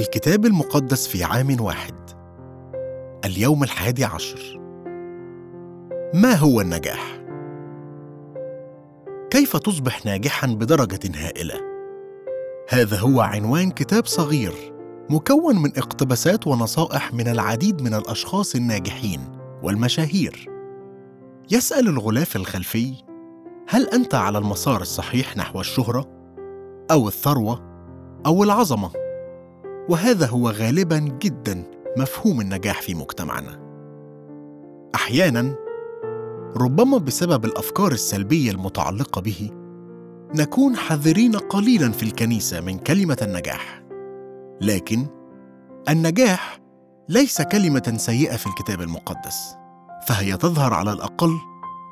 الكتاب المقدس في عام واحد. اليوم الحادي عشر. ما هو النجاح؟ كيف تصبح ناجحا بدرجة هائلة؟ هذا هو عنوان كتاب صغير مكون من اقتباسات ونصائح من العديد من الأشخاص الناجحين والمشاهير. يسأل الغلاف الخلفي هل أنت على المسار الصحيح نحو الشهرة أو الثروة أو العظمة؟ وهذا هو غالبا جدا مفهوم النجاح في مجتمعنا. أحيانا ربما بسبب الأفكار السلبية المتعلقة به نكون حذرين قليلا في الكنيسة من كلمة النجاح. لكن النجاح ليس كلمة سيئة في الكتاب المقدس فهي تظهر على الأقل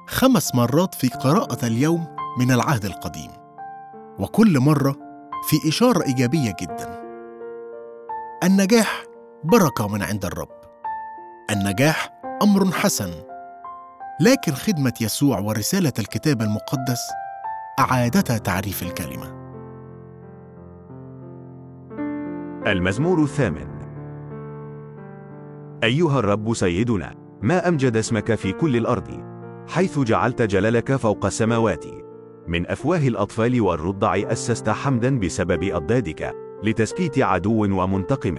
خمس مرات في قراءة اليوم من العهد القديم وكل مرة في إشارة إيجابية جدا. النجاح بركة من عند الرب. النجاح أمر حسن. لكن خدمة يسوع ورسالة الكتاب المقدس أعادتا تعريف الكلمة. المزمور الثامن. أيها الرب سيدنا ما أمجد اسمك في كل الأرض حيث جعلت جلالك فوق السماوات من أفواه الأطفال والرضع أسست حمدا بسبب أضدادك. لتسكيت عدو ومنتقم.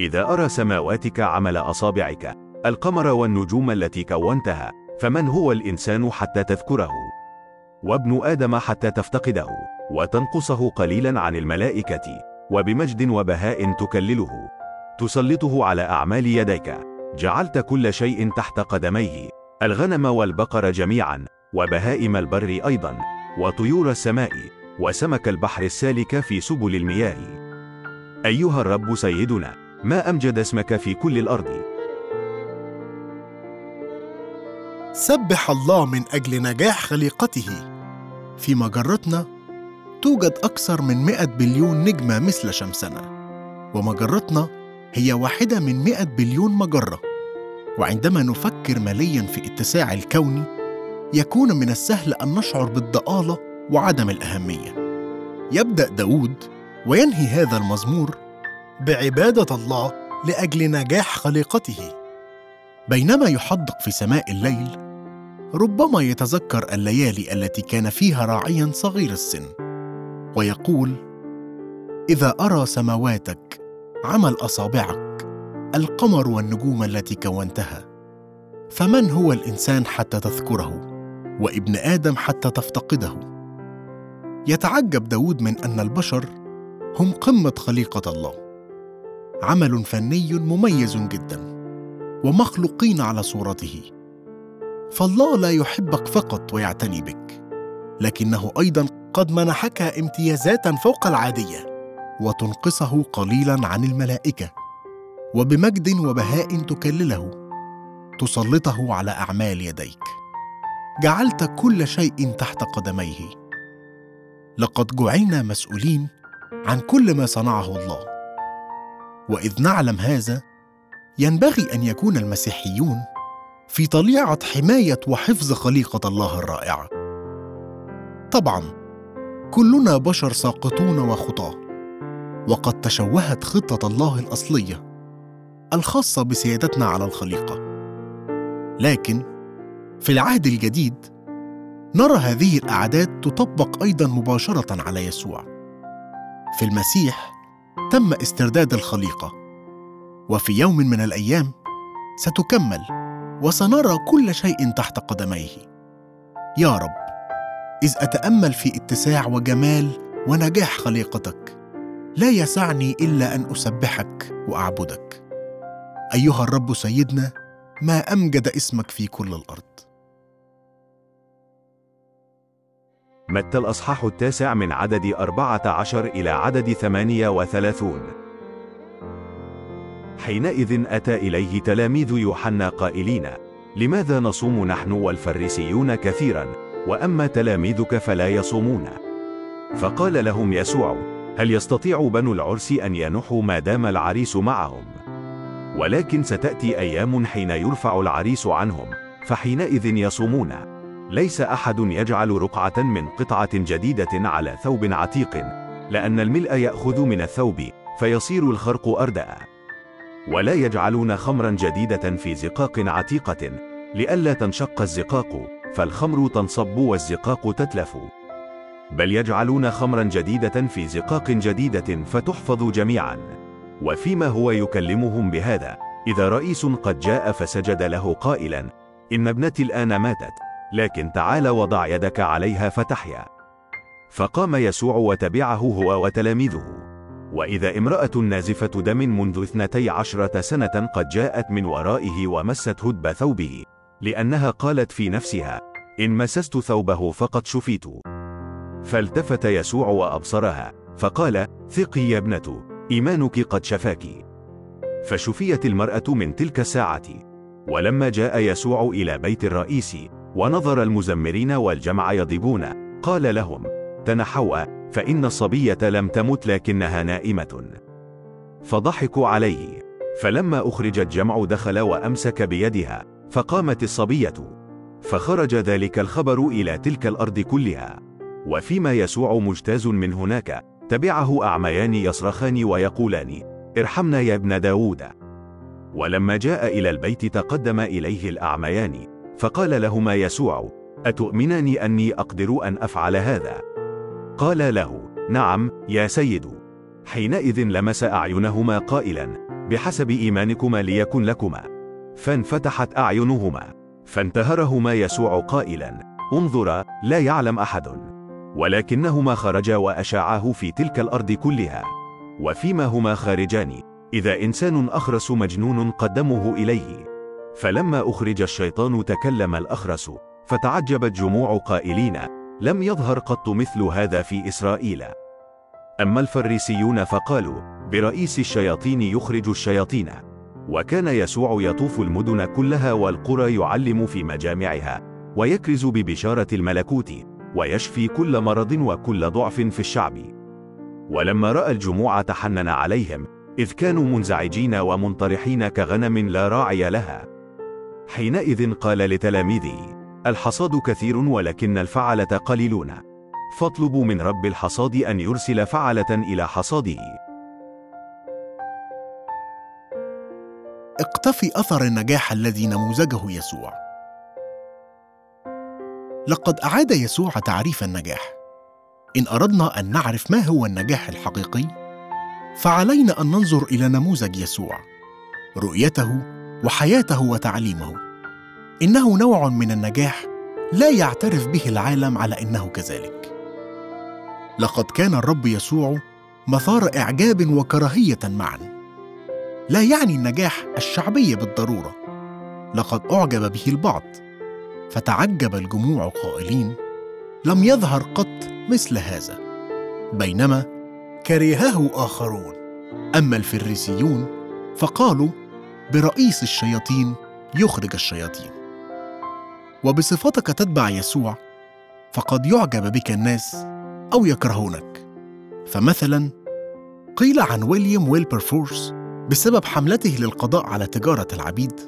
إذا أرى سماواتك عمل أصابعك القمر والنجوم التي كونتها فمن هو الإنسان حتى تذكره؟ وابن آدم حتى تفتقده وتنقصه قليلا عن الملائكة وبمجد وبهاء تكلله. تسلطه على أعمال يديك. جعلت كل شيء تحت قدميه. الغنم والبقر جميعا وبهائم البر أيضا وطيور السماء. وسمك البحر السالك في سبل المياه. أيها الرب سيدنا ما أمجد اسمك في كل الأرض؟ سبح الله من أجل نجاح خليقته. في مجرتنا توجد أكثر من 100 بليون نجمة مثل شمسنا. ومجرتنا هي واحدة من 100 بليون مجرة. وعندما نفكر ماليا في اتساع الكون يكون من السهل أن نشعر بالضآلة وعدم الأهمية. يبدأ داود وينهي هذا المزمور بعبادة الله لأجل نجاح خليقته. بينما يحدق في سماء الليل، ربما يتذكر الليالي التي كان فيها راعيا صغير السن، ويقول: إذا أرى سماواتك عمل أصابعك، القمر والنجوم التي كونتها، فمن هو الإنسان حتى تذكره؟ وابن آدم حتى تفتقده. يتعجب داود من أن البشر هم قمة خليقة الله. عمل فني مميز جدا ومخلوقين على صورته. فالله لا يحبك فقط ويعتني بك، لكنه أيضا قد منحك امتيازات فوق العادية وتنقصه قليلا عن الملائكة. وبمجد وبهاء تكلله تسلطه على أعمال يديك. جعلت كل شيء تحت قدميه لقد جعلنا مسؤولين عن كل ما صنعه الله. وإذ نعلم هذا ينبغي أن يكون المسيحيون في طليعة حماية وحفظ خليقة الله الرائعة. طبعا كلنا بشر ساقطون وخطاة وقد تشوهت خطة الله الأصلية الخاصة بسيادتنا على الخليقة. لكن في العهد الجديد نرى هذه الأعداد تطبق أيضا مباشرة على يسوع. في المسيح تم استرداد الخليقة وفي يوم من الأيام ستكمل وسنرى كل شيء تحت قدميه. يا رب إذ أتأمل في اتساع وجمال ونجاح خليقتك لا يسعني إلا أن أسبحك وأعبدك. أيها الرب سيدنا ما أمجد اسمك في كل الأرض. متى الأصحاح التاسع من عدد أربعة عشر إلى عدد ثمانية وثلاثون؟ حينئذ أتى إليه تلاميذ يوحنا قائلين لماذا نصوم نحن والفريسيون كثيرا وأما تلاميذك فلا يصومون؟ فقال لهم يسوع هل يستطيع بنو العرس أن ينحوا ما دام العريس معهم؟ ولكن ستأتي أيام حين يرفع العريس عنهم فحينئذ يصومون. ليس أحد يجعل رقعة من قطعة جديدة على ثوب عتيق لأن الملء يأخذ من الثوب فيصير الخرق أردأ. ولا يجعلون خمرا جديدة في زقاق عتيقة لئلا تنشق الزقاق فالخمر تنصب والزقاق تتلف. بل يجعلون خمرا جديدة في زقاق جديدة فتحفظ جميعا. وفيما هو يكلمهم بهذا إذا رئيس قد جاء فسجد له قائلا إن ابنتي الآن ماتت. لكن تعال وضع يدك عليها فتحيا. فقام يسوع وتبعه هو وتلاميذه. وإذا امرأة نازفة دم منذ اثنتي عشرة سنة قد جاءت من ورائه ومست هدب ثوبه لأنها قالت في نفسها إن مسست ثوبه فقد شفيت. فالتفت يسوع وأبصرها فقال ثقي يا ابنة إيمانك قد شفاك. فشفيت المرأة من تلك الساعة. ولما جاء يسوع إلى بيت الرئيس ونظر المزمرين والجمع يضبون قال لهم تنحوا فإن الصبية لم تمت لكنها نائمة. فضحكوا عليه. فلما أخرج الجمع دخل وأمسك بيدها فقامت الصبية. فخرج ذلك الخبر إلى تلك الأرض كلها. وفيما يسوع مجتاز من هناك تبعه أعميان يصرخان ويقولان ارحمنا يا ابن داود ولما جاء إلى البيت تقدم إليه الأعميان. فقال لهما يسوع أتؤمنان أني أقدر أن أفعل هذا؟ قال له نعم يا سيد. حينئذ لمس أعينهما قائلا بحسب إيمانكما ليكن لكما. فانفتحت أعينهما فانتهرهما يسوع قائلا انظرا لا يعلم أحد. ولكنهما خرجا وأشاعاه في تلك الأرض كلها. وفيما هما خارجان إذا إنسان أخرس مجنون قدمه إليه. فلما أخرج الشيطان تكلم الأخرس فتعجبت جموع قائلين لم يظهر قط مثل هذا في إسرائيل. أما الفريسيون فقالوا برئيس الشياطين يخرج الشياطين. وكان يسوع يطوف المدن كلها والقرى يعلم في مجامعها ويكرز ببشارة الملكوت ويشفي كل مرض وكل ضعف في الشعب. ولما رأى الجموع تحنن عليهم إذ كانوا منزعجين ومنطرحين كغنم لا راعي لها. حينئذ قال لتلاميذه الحصاد كثير ولكن الفعلة قليلون. فاطلبوا من رب الحصاد أن يرسل فعلة إلى حصاده. اقتفي أثر النجاح الذي نموذجه يسوع. لقد أعاد يسوع تعريف النجاح. إن أردنا أن نعرف ما هو النجاح الحقيقي فعلينا أن ننظر إلى نموذج يسوع. رؤيته وحياته وتعليمه. إنه نوع من النجاح لا يعترف به العالم على إنه كذلك. لقد كان الرب يسوع مثار إعجاب وكراهية معا. لا يعني النجاح الشعبي بالضرورة. لقد أعجب به البعض. فتعجب الجموع قائلين لم يظهر قط مثل هذا. بينما كرهه آخرون. أما الفريسيون فقالوا برئيس الشياطين يخرج الشياطين. وبصفتك تتبع يسوع فقد يعجب بك الناس أو يكرهونك. فمثلا قيل عن ويليام ويلبرفورس بسبب حملته للقضاء على تجارة العبيد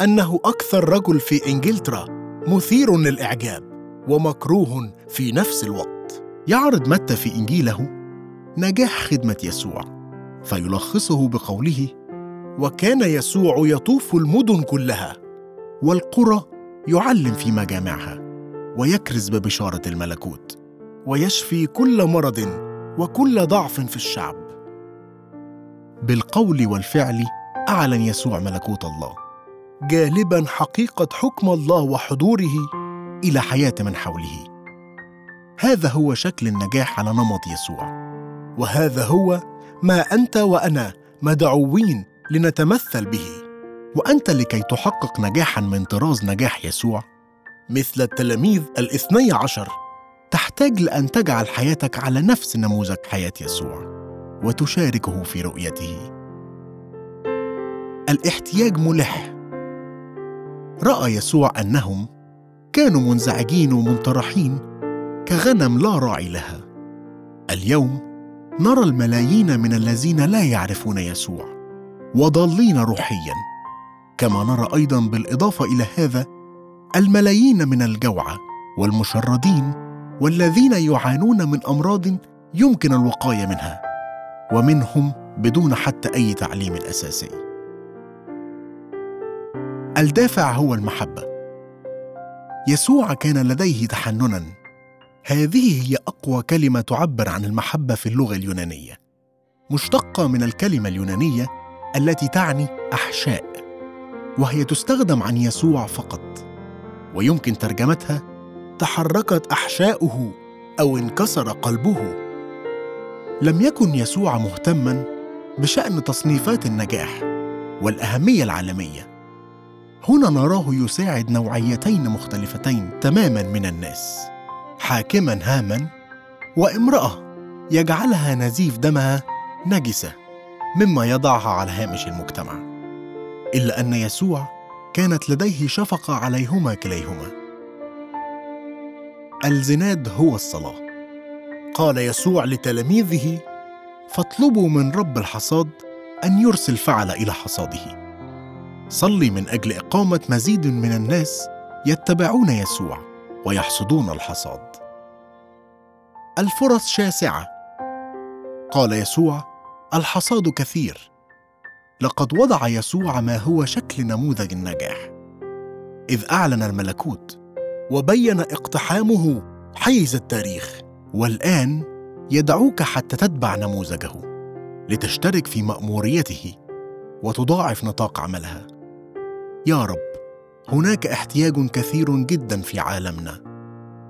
أنه أكثر رجل في إنجلترا مثير للإعجاب ومكروه في نفس الوقت. يعرض متى في إنجيله نجاح خدمة يسوع فيلخصه بقوله وكان يسوع يطوف المدن كلها والقرى يعلم في مجامعها ويكرز ببشارة الملكوت ويشفي كل مرض وكل ضعف في الشعب. بالقول والفعل أعلن يسوع ملكوت الله جالبا حقيقة حكم الله وحضوره إلى حياة من حوله. هذا هو شكل النجاح على نمط يسوع وهذا هو ما أنت وأنا مدعوين لنتمثل به. وأنت لكي تحقق نجاحا من طراز نجاح يسوع مثل التلاميذ الاثني عشر تحتاج لأن تجعل حياتك على نفس نموذج حياة يسوع وتشاركه في رؤيته. الاحتياج ملح. رأى يسوع أنهم كانوا منزعجين ومنطرحين كغنم لا راعي لها. اليوم نرى الملايين من الذين لا يعرفون يسوع. وضالين روحيا كما نرى أيضا بالإضافة إلى هذا الملايين من الجوعى والمشردين والذين يعانون من أمراض يمكن الوقاية منها ومنهم بدون حتى أي تعليم أساسي. الدافع هو المحبة. يسوع كان لديه تحننا. هذه هي أقوى كلمة تعبر عن المحبة في اللغة اليونانية. مشتقة من الكلمة اليونانية التي تعني أحشاء، وهي تستخدم عن يسوع فقط. ويمكن ترجمتها تحركت أحشاؤه أو انكسر قلبه لم يكن يسوع مهتما بشأن تصنيفات النجاح والأهمية العالمية هنا نراه يساعد نوعيتين مختلفتين تماما من الناس حاكما هاما وامرأة يجعلها نزيف دمها نجسة مما يضعها على هامش المجتمع. إلا أن يسوع كانت لديه شفقة عليهما كليهما. الزناد هو الصلاة. قال يسوع لتلاميذه فاطلبوا من رب الحصاد أن يرسل فعل إلى حصاده. صلي من أجل إقامة مزيد من الناس يتبعون يسوع ويحصدون الحصاد. الفرص شاسعة. قال يسوع الحصاد كثير. لقد وضع يسوع ما هو شكل نموذج النجاح. إذ أعلن الملكوت وبين اقتحامه حيز التاريخ والآن يدعوك حتى تتبع نموذجه لتشترك في مأموريته وتضاعف نطاق عملها. يا رب هناك احتياج كثير جدا في عالمنا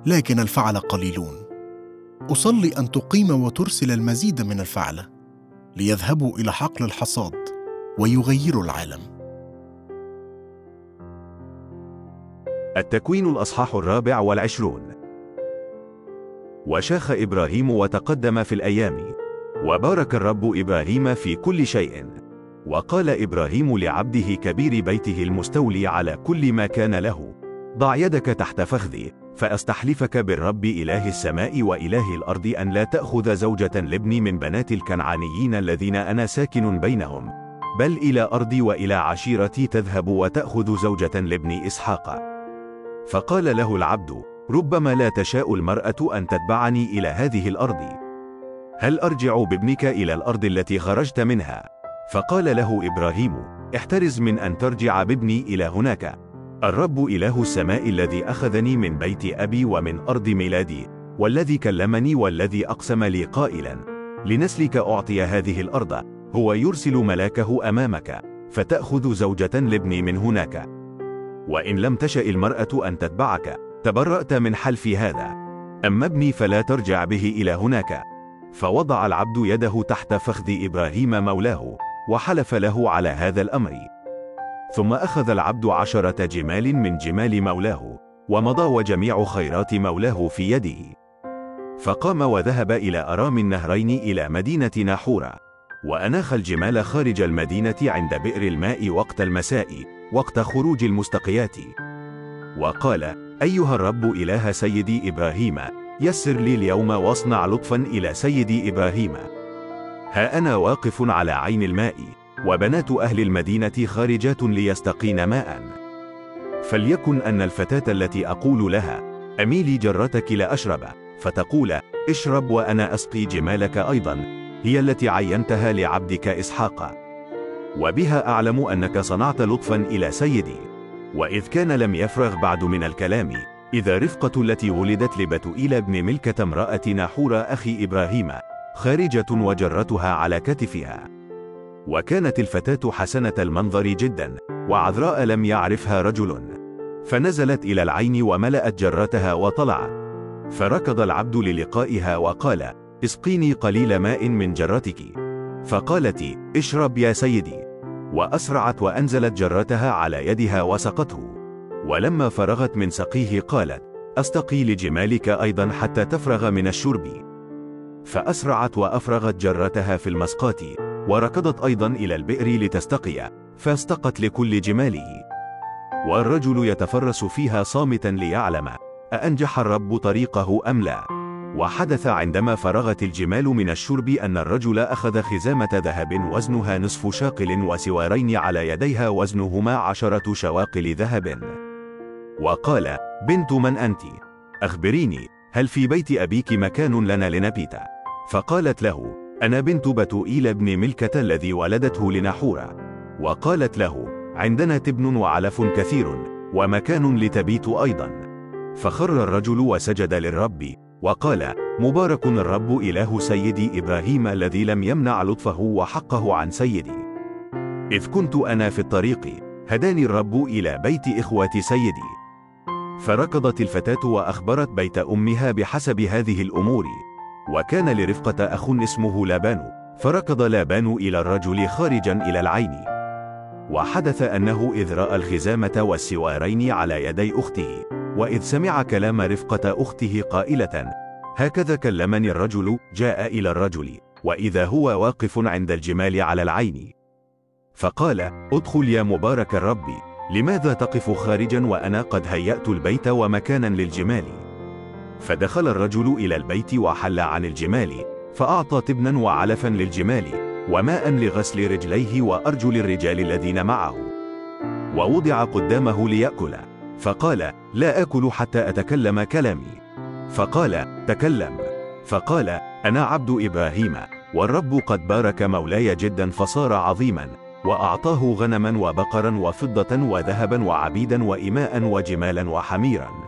لكن الفعل قليلون. أصلي أن تقيم وترسل المزيد من الفعل. ليذهبوا إلى حقل الحصاد ويغيروا العالم. التكوين الأصحاح الرابع والعشرون. وشاخ إبراهيم وتقدم في الأيام. وبارك الرب إبراهيم في كل شيء. وقال إبراهيم لعبده كبير بيته المستولي على كل ما كان له ضع يدك تحت فخذي. فأستحلفك بالرب إله السماء وإله الأرض أن لا تأخذ زوجة لابني من بنات الكنعانيين الذين أنا ساكن بينهم. بل إلى أرضي وإلى عشيرتي تذهب وتأخذ زوجة لابني إسحاق. فقال له العبد ربما لا تشاء المرأة أن تتبعني إلى هذه الأرض. هل أرجع بابنك إلى الأرض التي خرجت منها؟ فقال له إبراهيم احترز من أن ترجع بابني إلى هناك. الرب إله السماء الذي أخذني من بيت أبي ومن أرض ميلادي والذي كلمني والذي أقسم لي قائلا. لنسلك أعطي هذه الأرض. هو يرسل ملاكه أمامك فتأخذ زوجة لابني من هناك. وإن لم تشأ المرأة أن تتبعك تبرأت من حلف هذا. أما ابني فلا ترجع به إلى هناك. فوضع العبد يده تحت فخذ إبراهيم مولاه وحلف له على هذا الأمر. ثم أخذ العبد عشرة جمال من جمال مولاه ومضى وجميع خيرات مولاه في يده. فقام وذهب إلى أرام النهرين إلى مدينة ناحورة وأناخ الجمال خارج المدينة عند بئر الماء وقت المساء وقت خروج المستقيات. وقال أيها الرب إله سيدي إبراهيم يسر لي اليوم واصنع لطفا إلى سيدي إبراهيم. ها أنا واقف على عين الماء. وبنات أهل المدينة خارجات ليستقين ماء. فليكن أن الفتاة التي أقول لها أميلي جرتك لأشرب فتقول اشرب وأنا أسقي جمالك أيضا. هي التي عينتها لعبدك إسحاق. وبها أعلم أنك صنعت لطفا إلى سيدي. وإذ كان لم يفرغ بعد من الكلام إذا رفقة التي ولدت لبتوئيل بن ملكة امرأة ناحور أخي إبراهيم خارجة وجرتها على كتفها. وكانت الفتاة حسنة المنظر جدا وعذراء لم يعرفها رجل. فنزلت إلى العين وملأت جرتها وطلعت. فركض العبد للقائها وقال اسقيني قليل ماء من جرتك فقالت اشرب يا سيدي. وأسرعت وأنزلت جرتها على يدها وسقته. ولما فرغت من سقيه قالت أستقي لجمالك أيضا حتى تفرغ من الشرب. فأسرعت وأفرغت جرتها في المسقات وركضت أيضا إلى البئر لتستقي فاستقت لكل جماله والرجل يتفرس فيها صامتا ليعلم أأنجح الرب طريقه أم لا وحدث عندما فرغت الجمال من الشرب أن الرجل أخذ خزامة ذهب وزنها نصف شاقل وسوارين على يديها وزنهما عشرة شواقل ذهب وقال بنت من أنت؟ أخبريني هل في بيت أبيك مكان لنا لنبيت؟ فقالت له أنا بنت بتوئيل بن ملكة الذي ولدته لنحورة. وقالت له عندنا تبن وعلف كثير ومكان لتبيت أيضا. فخر الرجل وسجد للرب وقال مبارك الرب إله سيدي إبراهيم الذي لم يمنع لطفه وحقه عن سيدي. إذ كنت أنا في الطريق هداني الرب إلى بيت إخوة سيدي. فركضت الفتاة وأخبرت بيت أمها بحسب هذه الأمور. وكان لرفقة أخ اسمه لابان فركض لابان إلى الرجل خارجا إلى العين. وحدث أنه إذ رأى الخزامة والسوارين على يدي أخته وإذ سمع كلام رفقة أخته قائلة هكذا كلمني الرجل جاء إلى الرجل وإذا هو واقف عند الجمال على العين. فقال ادخل يا مبارك الرب لماذا تقف خارجا وأنا قد هيأت البيت ومكانا للجمال؟ فدخل الرجل إلى البيت وحل عن الجمال فأعطى تبنا وعلفا للجمال وماء لغسل رجليه وأرجل الرجال الذين معه. ووضع قدامه ليأكل فقال لا آكل حتى أتكلم كلامي. فقال تكلم. فقال أنا عبد إبراهيم والرب قد بارك مولاي جدا فصار عظيما وأعطاه غنما وبقرا وفضة وذهبا وعبيدا وإماء وجمالا وحميرا.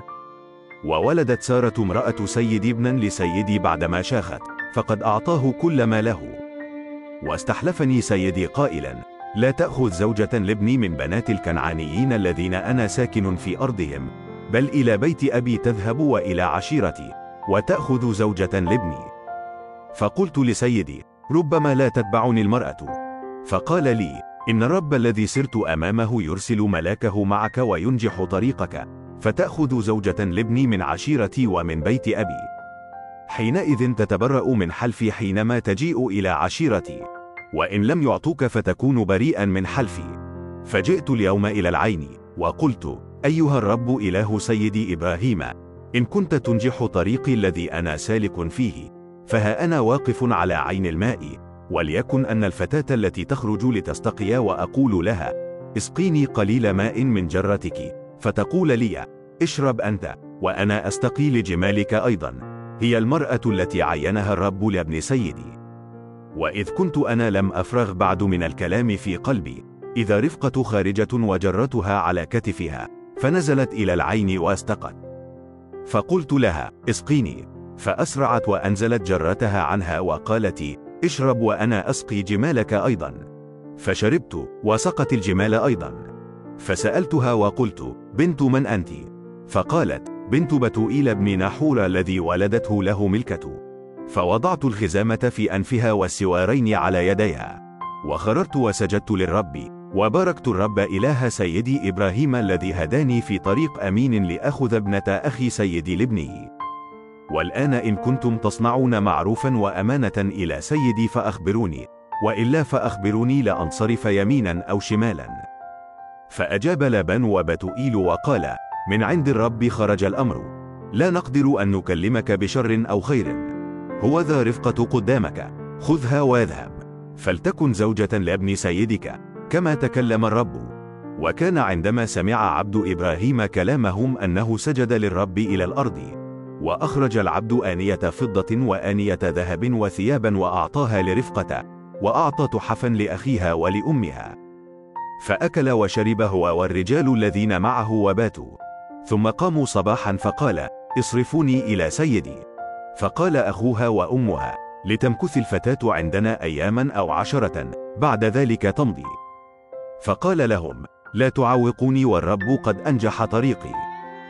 وولدت سارة امرأة سيدي ابنا لسيدي بعدما شاخت فقد أعطاه كل ما له. واستحلفني سيدي قائلا لا تأخذ زوجة لابني من بنات الكنعانيين الذين أنا ساكن في أرضهم بل إلى بيت أبي تذهب وإلى عشيرتي وتأخذ زوجة لابني. فقلت لسيدي ربما لا تتبعني المرأة. فقال لي إن الرب الذي سرت أمامه يرسل ملاكه معك وينجح طريقك. فتأخذ زوجة لابني من عشيرتي ومن بيت أبي. حينئذ تتبرأ من حلفي حينما تجيء إلى عشيرتي. وإن لم يعطوك فتكون بريئا من حلفي. فجئت اليوم إلى العين وقلت أيها الرب إله سيدي إبراهيم إن كنت تنجح طريقي الذي أنا سالك فيه فها أنا واقف على عين الماء وليكن أن الفتاة التي تخرج لتستقي وأقول لها اسقيني قليل ماء من جرتك. فتقول لي اشرب أنت وأنا أستقي لجمالك أيضا. هي المرأة التي عينها الرب لابن سيدي. وإذ كنت أنا لم أفرغ بعد من الكلام في قلبي إذا رفقة خارجة وجرتها على كتفها فنزلت إلى العين واستقت. فقلت لها اسقيني. فأسرعت وأنزلت جرتها عنها وقالت اشرب وأنا أسقي جمالك أيضا. فشربت وسقت الجمال أيضا. فسألتها وقلت بنت من أنت؟ فقالت بنت بتوئيل بن نحور الذي ولدته له ملكة. فوضعت الخزامة في أنفها والسوارين على يديها. وخررت وسجدت للرب. وباركت الرب إله سيدي إبراهيم الذي هداني في طريق أمين لأخذ ابنة أخي سيدي لابنه. والآن إن كنتم تصنعون معروفا وأمانة إلى سيدي فأخبروني. وإلا فأخبروني لأنصرف يمينا أو شمالا. فأجاب لابان وبتوئيل وقال من عند الرب خرج الأمر. لا نقدر أن نكلمك بشر أو خير. هو ذا رفقة قدامك. خذها واذهب. فلتكن زوجة لابن سيدك. كما تكلم الرب. وكان عندما سمع عبد إبراهيم كلامهم أنه سجد للرب إلى الأرض وأخرج العبد آنية فضة وآنية ذهب وثيابا وأعطاها لرفقة وأعطى تحفا لأخيها ولأمها. فأكل وشرب هو والرجال الذين معه وباتوا. ثم قاموا صباحا فقال اصرفوني إلى سيدي. فقال أخوها وأمها لتمكث الفتاة عندنا أياما أو عشرة بعد ذلك تمضي. فقال لهم لا تعوقوني والرب قد أنجح طريقي.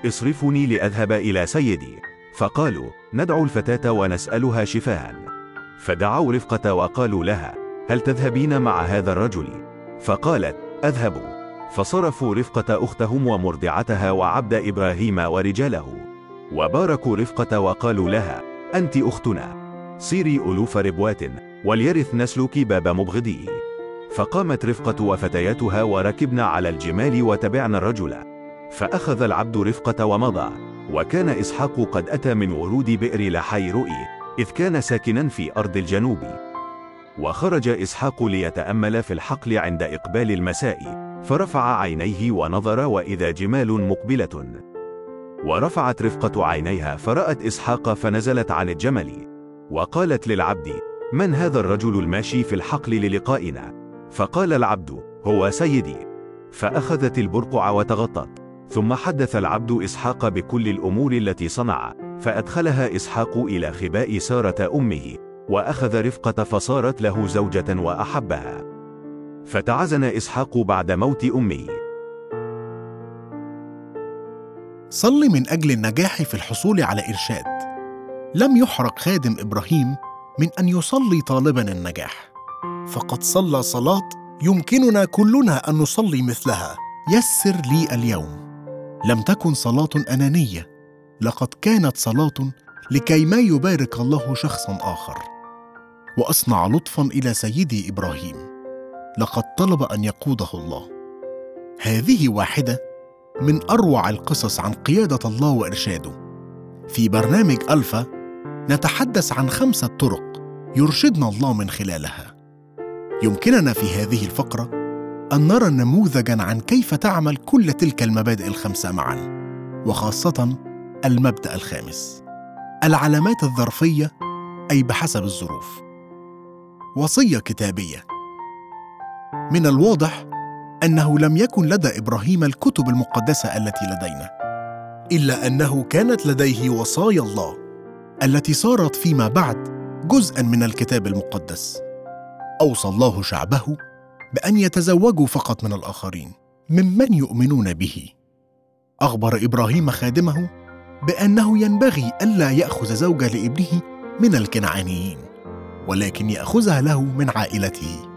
اصرفني لأذهب إلى سيدي. فقالوا ندعو الفتاة ونسألها شفاها فدعوا رفقة وقالوا لها هل تذهبين مع هذا الرجل؟ فقالت أذهب فصرفوا رفقة أختهم ومرضعتها وعبد إبراهيم ورجاله. وباركوا رفقة وقالوا لها أنت أختنا. صيري ألوف ربوات وليرث نسلك باب مبغضيه فقامت رفقة وفتياتها وركبن على الجمال وتبعن الرجل. فأخذ العبد رفقة ومضى. وكان إسحاق قد أتى من ورود بئر لحي رؤي إذ كان ساكنا في أرض الجنوب. وخرج إسحاق ليتأمل في الحقل عند إقبال المساء فرفع عينيه ونظر وإذا جمال مقبلة. ورفعت رفقة عينيها فرأت إسحاق فنزلت عن الجمل. وقالت للعبد من هذا الرجل الماشي في الحقل للقائنا؟ فقال العبد هو سيدي. فأخذت البرقع وتغطت. ثم حدث العبد إسحاق بكل الأمور التي صنع فأدخلها إسحاق إلى خباء سارة أمه. وأخذ رفقة فصارت له زوجة وأحبها. فتعزن إسحاق بعد موت أمه صل من أجل النجاح في الحصول على إرشاد. لم يحرق خادم إبراهيم من أن يصلي طالبا النجاح. فقد صلى صلاة يمكننا كلنا أن نصلي مثلها. يسر لي اليوم. لم تكن صلاة أنانية. لقد كانت صلاة لكي ما يبارك الله شخصا آخر. وأصنع لطفا إلى سيدي إبراهيم. لقد طلب أن يقوده الله. هذه واحدة من أروع القصص عن قيادة الله وإرشاده. في برنامج ألفا نتحدث عن خمسة طرق يرشدنا الله من خلالها. يمكننا في هذه الفقرة أن نرى نموذجا عن كيف تعمل كل تلك المبادئ الخمسة معا وخاصة المبدأ الخامس. العلامات الظرفية أي بحسب الظروف. وصية كتابية. من الواضح أنه لم يكن لدى إبراهيم الكتب المقدسة التي لدينا إلا أنه كانت لديه وصايا الله التي صارت فيما بعد جزءا من الكتاب المقدس. أوصى الله شعبه بأن يتزوجوا فقط من الآخرين ممن يؤمنون به. أخبر إبراهيم خادمه بأنه ينبغي ألا يأخذ زوجه لابنه من الكنعانيين. ولكن ياخذها له من عائلته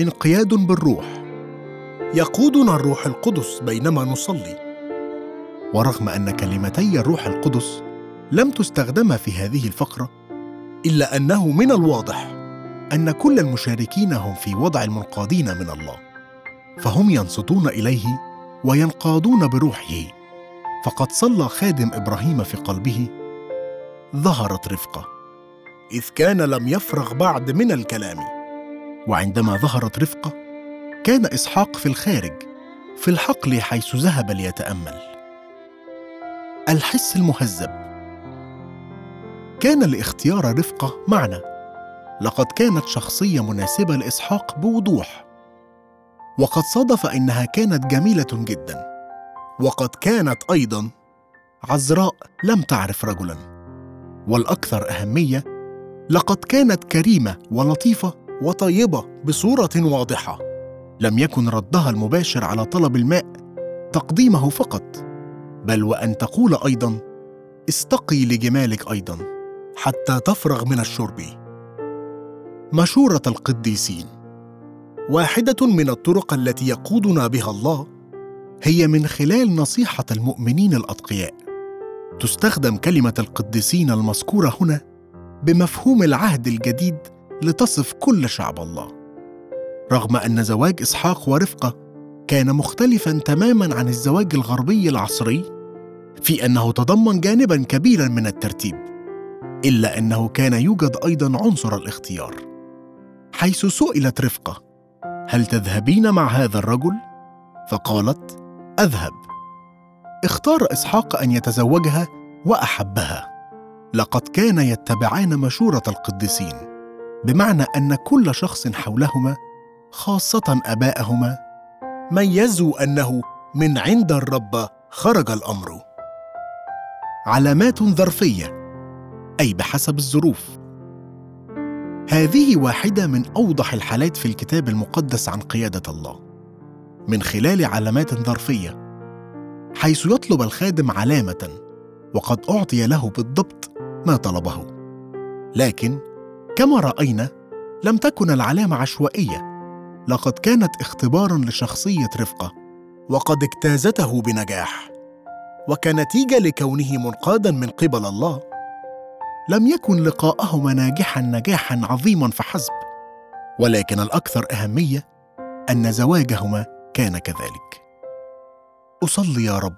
انقياد بالروح. يقودنا الروح القدس بينما نصلي. ورغم أن كلمتي الروح القدس لم تستخدم في هذه الفقرة إلا أنه من الواضح أن كل المشاركين هم في وضع المنقادين من الله. فهم ينصتون إليه وينقادون بروحه. فقد صلى خادم إبراهيم في قلبه. ظهرت رفقة. إذ كان لم يفرغ بعد من الكلام. وعندما ظهرت رفقة كان إسحاق في الخارج في الحقل حيث ذهب ليتأمل. الحس المهذب. كان لاختيار رفقة معنى لقد كانت شخصية مناسبة لإسحاق بوضوح. وقد صادف إنها كانت جميلة جدا. وقد كانت أيضا عذراء لم تعرف رجلا. والأكثر أهمية لقد كانت كريمة ولطيفة وطيبة بصورة واضحة. لم يكن ردها المباشر على طلب الماء تقديمه فقط بل وأن تقول أيضا استقي لجمالك أيضا حتى تفرغ من الشرب. مشورة القديسين. واحدة من الطرق التي يقودنا بها الله هي من خلال نصيحة المؤمنين الأتقياء. تستخدم كلمة القديسين المذكورة هنا بمفهوم العهد الجديد لتصف كل شعب الله. رغم أن زواج إسحاق ورفقة كان مختلفا تماما عن الزواج الغربي العصري في أنه تضمن جانبا كبيرا من الترتيب إلا أنه كان يوجد أيضا عنصر الاختيار. حيث سئلت رفقة هل تذهبين مع هذا الرجل؟ فقالت أذهب. اختار إسحاق أن يتزوجها وأحبها. لقد كان يتبعان مشورة القديسين بمعنى أن كل شخص حولهما خاصة آباءهما ميزوا أنه من عند الرب خرج الأمر. علامات ظرفية أي بحسب الظروف. هذه واحدة من أوضح الحالات في الكتاب المقدس عن قيادة الله. من خلال علامات ظرفية حيث يطلب الخادم علامة وقد أعطي له بالضبط. ما طلبه. لكن كما رأينا لم تكن العلامة عشوائية. لقد كانت اختبارا لشخصية رفقة وقد اجتازته بنجاح. وكنتيجه لكونه منقادا من قبل الله لم يكن لقاءهما ناجحا نجاحا عظيما فحسب. ولكن الأكثر أهمية أن زواجهما كان كذلك. أصلي يا رب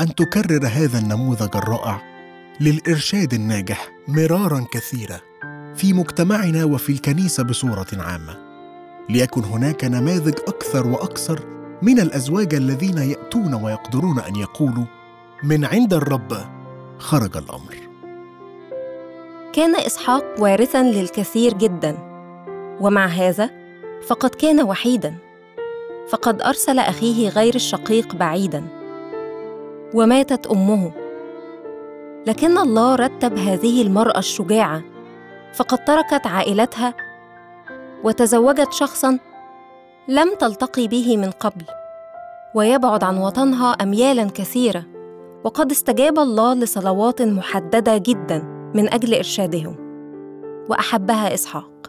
أن تكرر هذا النموذج الرائع للإرشاد الناجح مرارا كثيره في مجتمعنا وفي الكنيسة بصورة عامة. ليكن هناك نماذج أكثر وأكثر من الأزواج الذين يأتون ويقدرون أن يقولوا من عند الرب خرج الأمر. كان إسحاق وارثا للكثير جدا ومع هذا فقد كان وحيدا. فقد أرسل أخيه غير الشقيق بعيدا وماتت أمه. لكن الله رتب هذه المرأة الشجاعة فقد تركت عائلتها وتزوجت شخصا لم تلتقي به من قبل ويبعد عن وطنها اميالا كثيرة وقد استجاب الله لصلوات محددة جدا من أجل إرشادهم وأحبها إسحاق.